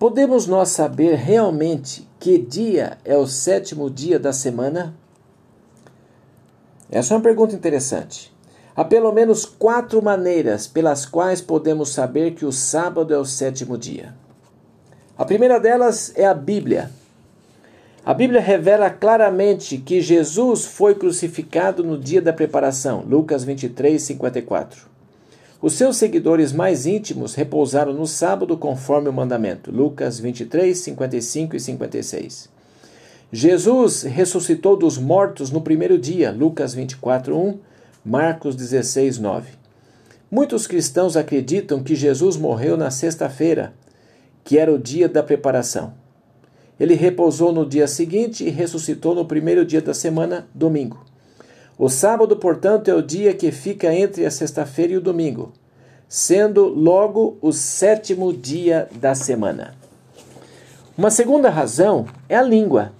Podemos nós saber realmente que dia é o sétimo dia da semana? Essa é uma pergunta interessante. Há pelo menos quatro maneiras pelas quais podemos saber que o sábado é o sétimo dia. A primeira delas é a Bíblia. A Bíblia revela claramente que Jesus foi crucificado no dia da preparação, Lucas 23, 54. Os seus seguidores mais íntimos repousaram no sábado conforme o mandamento, Lucas 23, 55 e 56. Jesus ressuscitou dos mortos no primeiro dia, Lucas 24, 1, Marcos 16, 9. Muitos cristãos acreditam que Jesus morreu na sexta-feira, que era o dia da preparação. Ele repousou no dia seguinte e ressuscitou no primeiro dia da semana, domingo. O sábado, portanto, é o dia que fica entre a sexta-feira e o domingo, sendo logo o sétimo dia da semana. Uma segunda razão é a língua.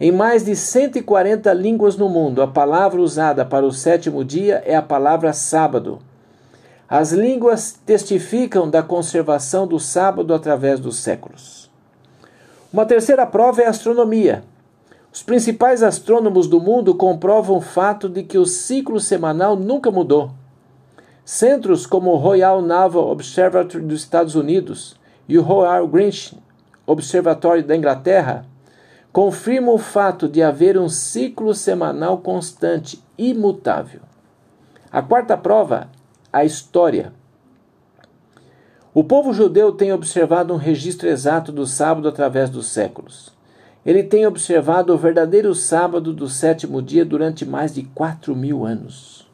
Em mais de 140 línguas no mundo, a palavra usada para o sétimo dia é a palavra sábado. As línguas testificam da conservação do sábado através dos séculos. Uma terceira prova é a astronomia. Os principais astrônomos do mundo comprovam o fato de que o ciclo semanal nunca mudou. Centros como o Royal Naval Observatory dos Estados Unidos e o Royal Greenwich Observatory da Inglaterra confirmam o fato de haver um ciclo semanal constante, imutável. A quarta prova, a história. O povo judeu tem observado um registro exato do sábado através dos séculos. Ele tem observado o verdadeiro sábado do sétimo dia durante mais de quatro mil anos.